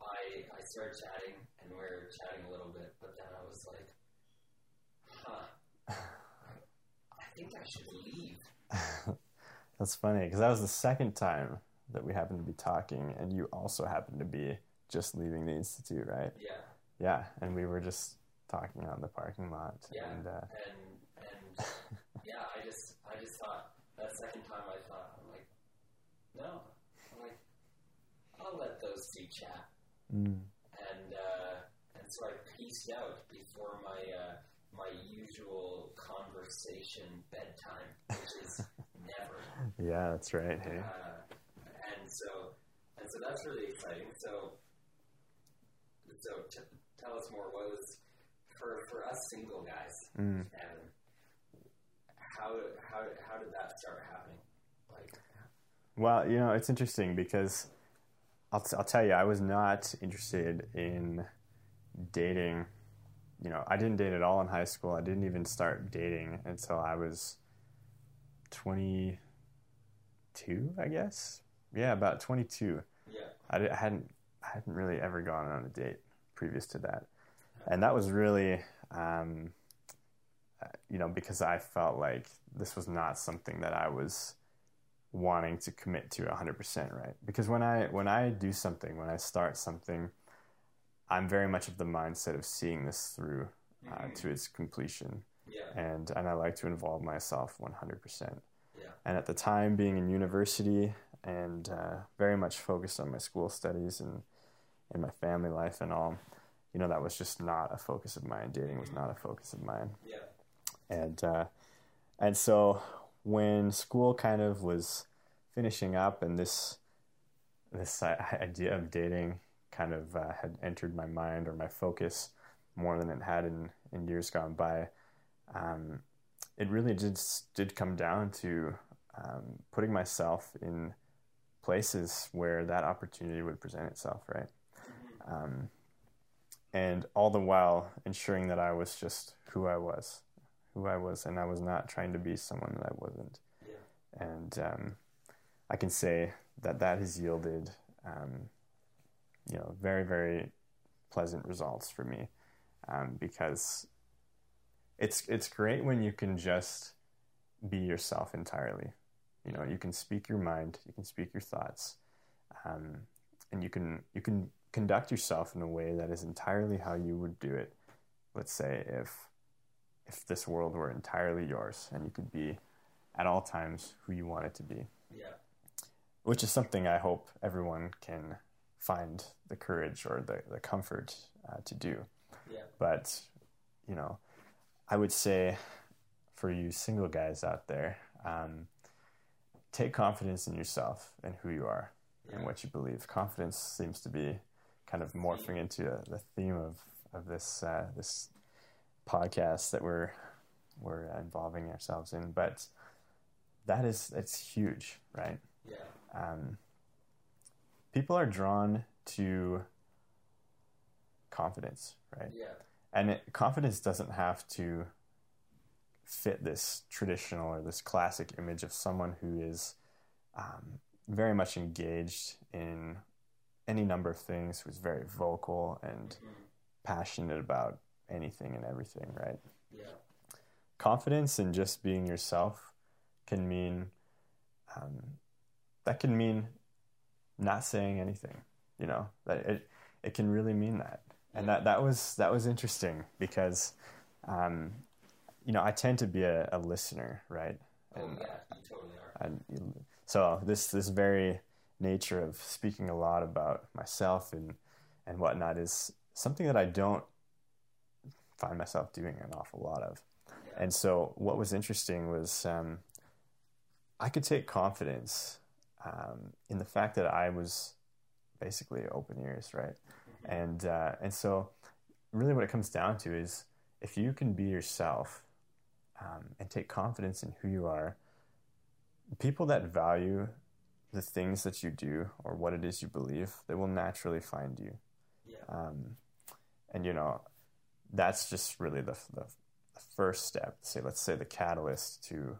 I I started chatting and we were chatting a little bit, but then I was like, huh, I think I should leave.
That's funny because that was the second time that we happened to be talking, and you also happened to be just leaving the institute, right?
Yeah,
Yeah, and we were just talking out in the parking lot,
Yeah.
and uh,
and and yeah, I just I just thought that second time I thought I'm like, no, I'm like, I'll let those two chat.
mm,
and uh, and so I pieced out before my uh, my usual conversation bedtime, which is never.
yeah, that's right. Hey,
Uh, and so and so that's really exciting. So so t- tell us more. What was for for us single guys,
mm.
Evan? How how how did that start happening? Like
Well, you know, it's interesting because I'll, t- I'll tell you, I was not interested in dating. You know, I didn't date at all in high school. I didn't even start dating until I was 22, I guess. Yeah, about 22.
yeah
I, I hadn't I hadn't really ever gone on a date previous to that, and that was really, um, you know, because I felt like this was not something that I was wanting to commit to 100% right? Because when I when I do something when I start something I'm very much of the mindset of seeing this through uh,
Mhm.
to its completion.
Yeah.
And and I like to involve myself 100%
yeah.
And at the time being in university and uh, very much focused on my school studies and and my family life and all you know that was just not a focus of mine. Dating was not a focus of mine.
Yeah
and uh, and so when school kind of was finishing up and this this idea of dating kind of uh, had entered my mind or my focus more than it had in, in years gone by um, it really did did come down to um, putting myself in places where that opportunity would present itself right? Um, and all the while ensuring that I was just who I was who I was, and I was not trying to be someone that I wasn't.
yeah
And um, I can say that that has yielded, um, you know, very very pleasant results for me, um, because it's it's great when you can just be yourself entirely. You know, you can speak your mind, you can speak your thoughts, um, and you can you can conduct yourself in a way that is entirely how you would do it. Let's say if if this world were entirely yours and you could be at all times who you want it to be,
yeah.
Which is something I hope everyone can find the courage or the, the comfort uh, to do.
yeah.
But, you know, I would say for you single guys out there, um, take confidence in yourself and who you are and what you believe. Confidence seems to be kind of morphing into uh the theme of, of this uh, this podcast that we're we're involving ourselves in. But that is it's huge, right?
yeah
um, people are drawn to confidence, right?
yeah
And it, confidence doesn't have to fit this traditional or this classic image of someone who is um, very much engaged in any number of things, who's very vocal and
Mhm.
passionate about anything and everything, right?
yeah.
Confidence in just being yourself can mean um, that can mean not saying anything you know? That it it can really mean that. And that that was that was interesting because um, you know I tend to be a, a listener right?
Oh
and
yeah you totally are.
and so this this very nature of speaking a lot about myself and and whatnot is something that I don't find myself doing an awful lot of And so, what was interesting was um, I could take confidence um, in the fact that I was basically open ears, right? And uh, and so, really, what it comes down to is if you can be yourself um, and take confidence in who you are, people that value the things that you do or what it is you believe, they will naturally find you.
Yeah.
Um, and you know, that's just really the, the the first step. Say, let's say the catalyst to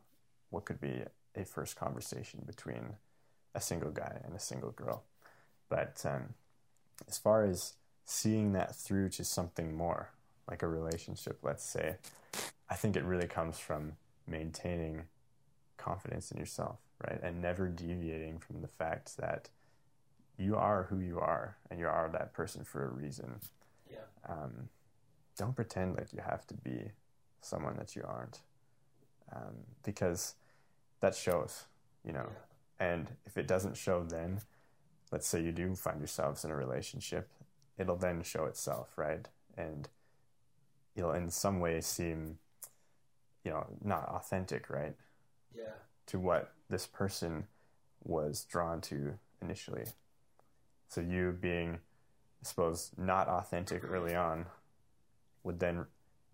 what could be a first conversation between a single guy and a single girl. But um, as far as seeing that through to something more, like a relationship, let's say, I think it really comes from maintaining confidence in yourself, right? And never deviating from the fact that you are who you are and you are that person for a reason.
Yeah.
Um, don't pretend like you have to be someone that you aren't um, because that shows, you know. And if it doesn't show then, let's say you do find yourselves in a relationship, it'll then show itself, right? And you'll in some way seem, you know, not authentic, right?
Yeah.
To what this person was drawn to initially. So you being, I suppose, not authentic early on would then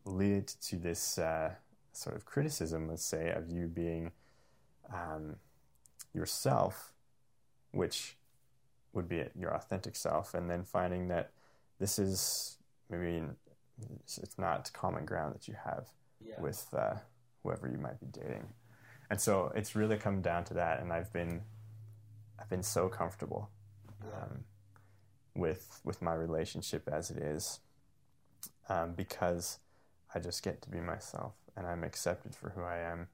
lead to this uh, sort of criticism, let's say, of you being um, yourself, which would be your authentic self, and then finding that this is maybe it's not common ground that you have
Yeah.
with uh, whoever you might be dating, and so it's really come down to that. And I've been I've been so comfortable um, with with my relationship as it is um, because I just get to be myself and I'm accepted for who I am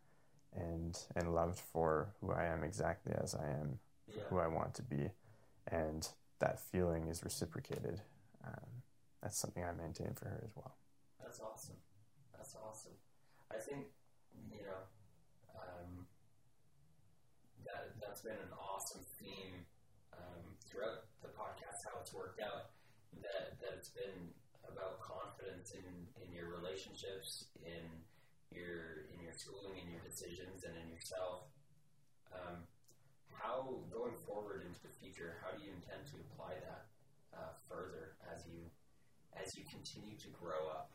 and and loved for who I am exactly as I am
yeah.
who I want to be and that feeling is reciprocated um, that's something I maintain for her as well
That's awesome. That's awesome. I think you know um, that that's been an awesome theme um, throughout the podcast. How it's worked out that that it's been about confidence in in your relationships, in your in your schooling, in your decisions, and in yourself. Um, how going forward into the future, how do you intend to apply that uh, further as you as you continue to grow up?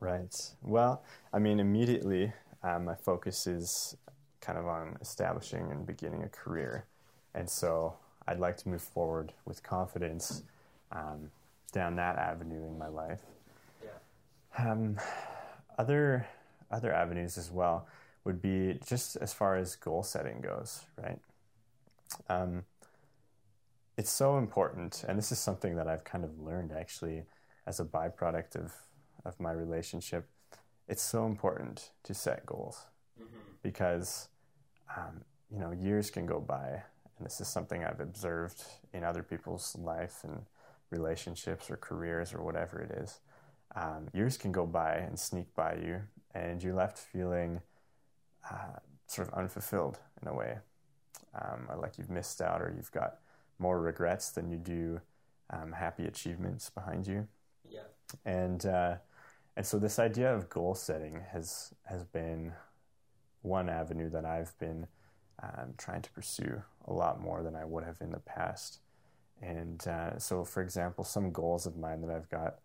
Right. Well, I mean, immediately, um, my focus is kind of on establishing and beginning a career. And so I'd like to move forward with confidence um, down that avenue in my life.
Yeah.
Um, other, other avenues as well would be just as far as goal setting goes, right? Um, it's so important, and this is something that I've kind of learned actually as a byproduct of, of my relationship. It's so important to set goals
Mm-hmm.
because um, you know years can go by, and this is something I've observed in other people's life and relationships or careers or whatever it is. Um, years can go by and sneak by you, and you're left feeling uh, sort of unfulfilled in a way, um, or like you've missed out, or you've got more regrets than you do um, happy achievements behind you
Yeah.
and uh, and so this idea of goal setting has has been one avenue that I've been um, trying to pursue a lot more than I would have in the past. And uh, so, for example, some goals of mine that I've got,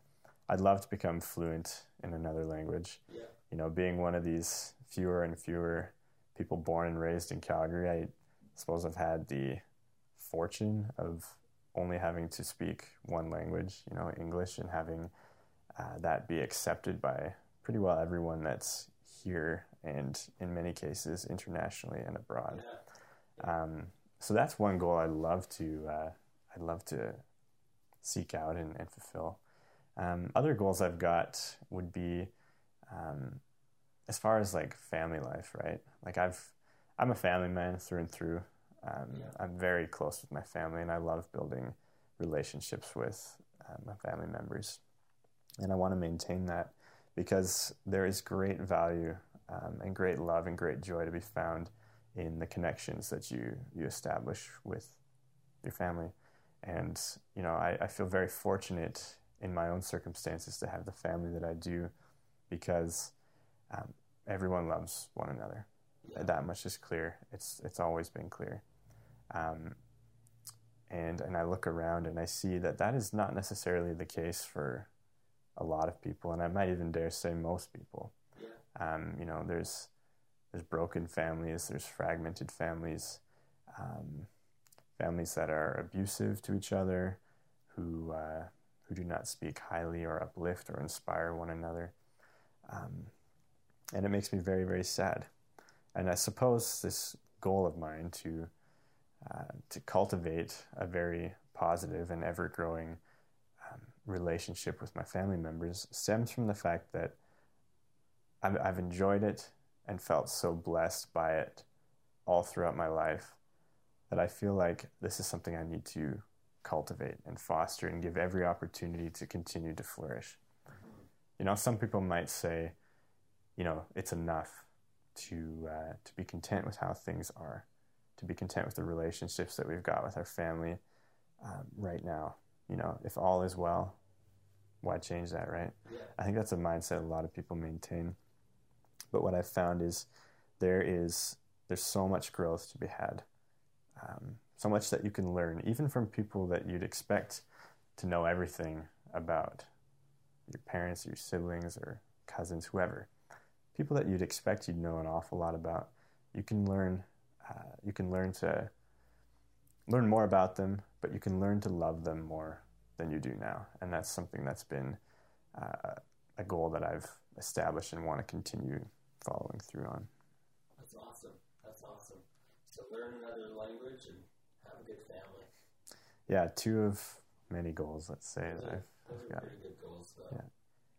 I'd love to become fluent in another language.
Yeah.
You know, being one of these fewer and fewer people born and raised in Calgary, I suppose I've had the fortune of only having to speak one language, you know, English, and having uh, that be accepted by pretty well everyone that's here and in many cases internationally and abroad.
Yeah.
Um, so that's one goal I'd love to uh, I'd love to seek out and, and fulfill. Um, other goals I've got would be um, as far as like family life, right? Like I've I'm a family man through and through. Um,
Yeah.
I'm very close with my family, and I love building relationships with uh, my family members, and I want to maintain that because there is great value um, and great love and great joy to be found in the connections that you you establish with your family. And you know, I, I feel very fortunate in my own circumstances to have the family that I do, because um, everyone loves one another.
Yeah.
That much is clear. It's it's always been clear. Um, and and I look around and I see that that is not necessarily the case for a lot of people, and I might even dare say most people.
Yeah.
Um, you know, there's there's broken families, there's fragmented families, um, families that are abusive to each other, who uh, who do not speak highly or uplift or inspire one another, um, and it makes me very very sad. And I suppose this goal of mine to uh, to cultivate a very positive and ever growing um, relationship with my family members stems from the fact that I've, I've enjoyed it and felt so blessed by it all throughout my life that I feel like this is something I need to cultivate and foster and give every opportunity to continue to flourish. You know, some people might say, you know, it's enough to uh, to be content with how things are, to be content with the relationships that we've got with our family um, right now. You know, if all is well, why change that, right?
Yeah.
I think that's a mindset a lot of people maintain. But what I've found is there is there's so much growth to be had, um, so much that you can learn, even from people that you'd expect to know everything about your parents, your siblings, or cousins, whoever. People that you'd expect you'd know an awful lot about. You can learn. Uh, you can learn to learn more about them, but you can learn to love them more than you do now, and that's something that's been uh, a goal that I've established and want to continue following through on.
That's awesome. That's awesome. So learn another language and have a good family.
Yeah, two of many goals, let's say,
Those are, those
I've
are
got.
pretty good goals, though.
Yeah.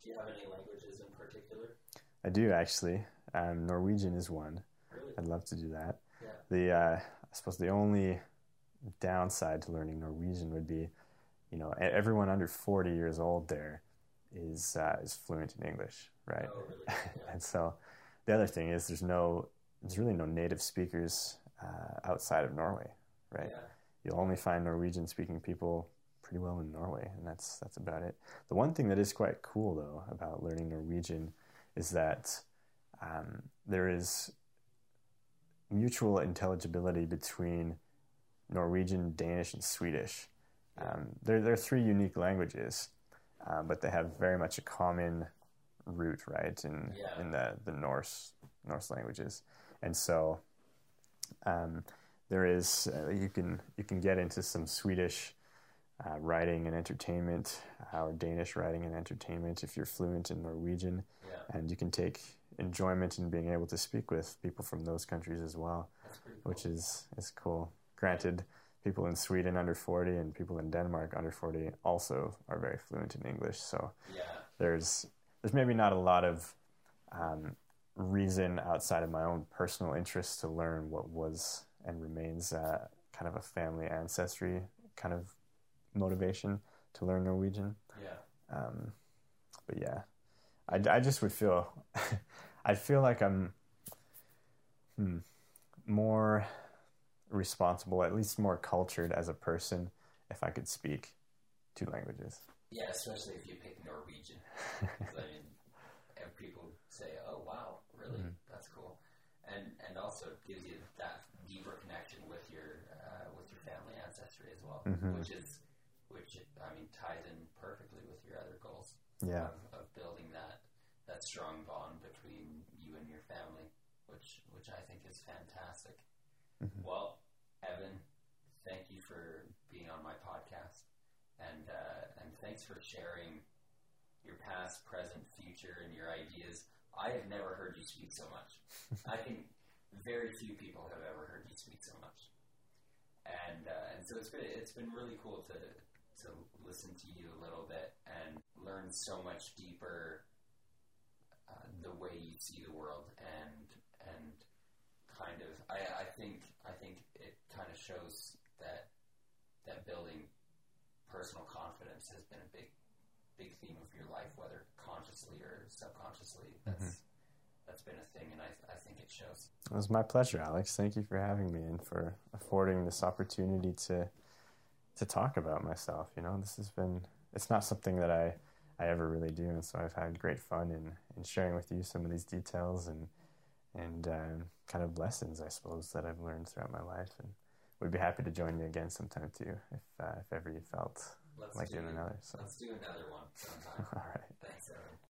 Do you have any languages in particular?
I do actually. Um, Norwegian is one.
Really?
I'd love to do that.
Yeah.
The uh, I suppose the only downside to learning Norwegian would be, you know, everyone under forty years old there is uh, is fluent in English, right?
Oh, really? Yeah.
and so the other thing is there's no there's really no native speakers uh, outside of Norway, right?
Yeah.
You'll only find Norwegian speaking people pretty well in Norway, and that's that's about it. The one thing that is quite cool though about learning Norwegian is that um, there is mutual intelligibility between Norwegian, Danish, and Swedish. Um, they're they're three unique languages, um, but they have very much a common root, right? In
Yeah.
in the the Norse Norse languages, and so um, there is uh, you can you can get into some Swedish uh, writing and entertainment, uh, or Danish writing and entertainment if you're fluent in Norwegian,
Yeah.
and you can take enjoyment in being able to speak with people from those countries as well,
cool.
which is is cool. Granted, people in Sweden under 40 and people in Denmark under 40 also are very fluent in English, so
yeah.
there's there's maybe not a lot of um, reason outside of my own personal interest to learn what was and remains uh, kind of a family ancestry kind of motivation to learn Norwegian.
Yeah.
Um, but yeah, I, I just would feel I feel like I'm hmm, more responsible, at least more cultured as a person, if I could speak two languages.
Yeah, especially if you pick Norwegian. I mean, and people say, "Oh, wow, really?
Mhm.
That's cool," and and also gives you that deeper connection with your uh, with your family ancestry as well,
Mhm.
which is which I mean ties in perfectly with your other goals
Yeah.
of, of building that that strong bond between you and your family, which which I think is fantastic.
Mhm.
Well, Evan, thank you for being on my podcast, and uh, and thanks for sharing your past, present, future, and your ideas. I have never heard you speak so much. I think very few people have ever heard you speak so much, and uh, and so it's been it's been really cool to to listen to you a little bit and learn so much deeper uh, the way you see the world and and kind of I, I think I think it kind of shows that that building personal confidence has been a big big theme of your life, whether consciously or subconsciously. Mm-hmm. That's mm-hmm. that's been a thing, and I, I think it shows.
It was my pleasure, Alex. Thank you for having me and for affording this opportunity to to talk about myself. You know, this has been it's not something that I I ever really do, and so I've had great fun in in sharing with you some of these details and and um, kind of lessons, I suppose, that I've learned throughout my life and. We'd be happy to join you again sometime too, if uh, if ever you felt
Let's
like
do,
doing another. So.
Let's do another one.
All right.
Thanks, Evan.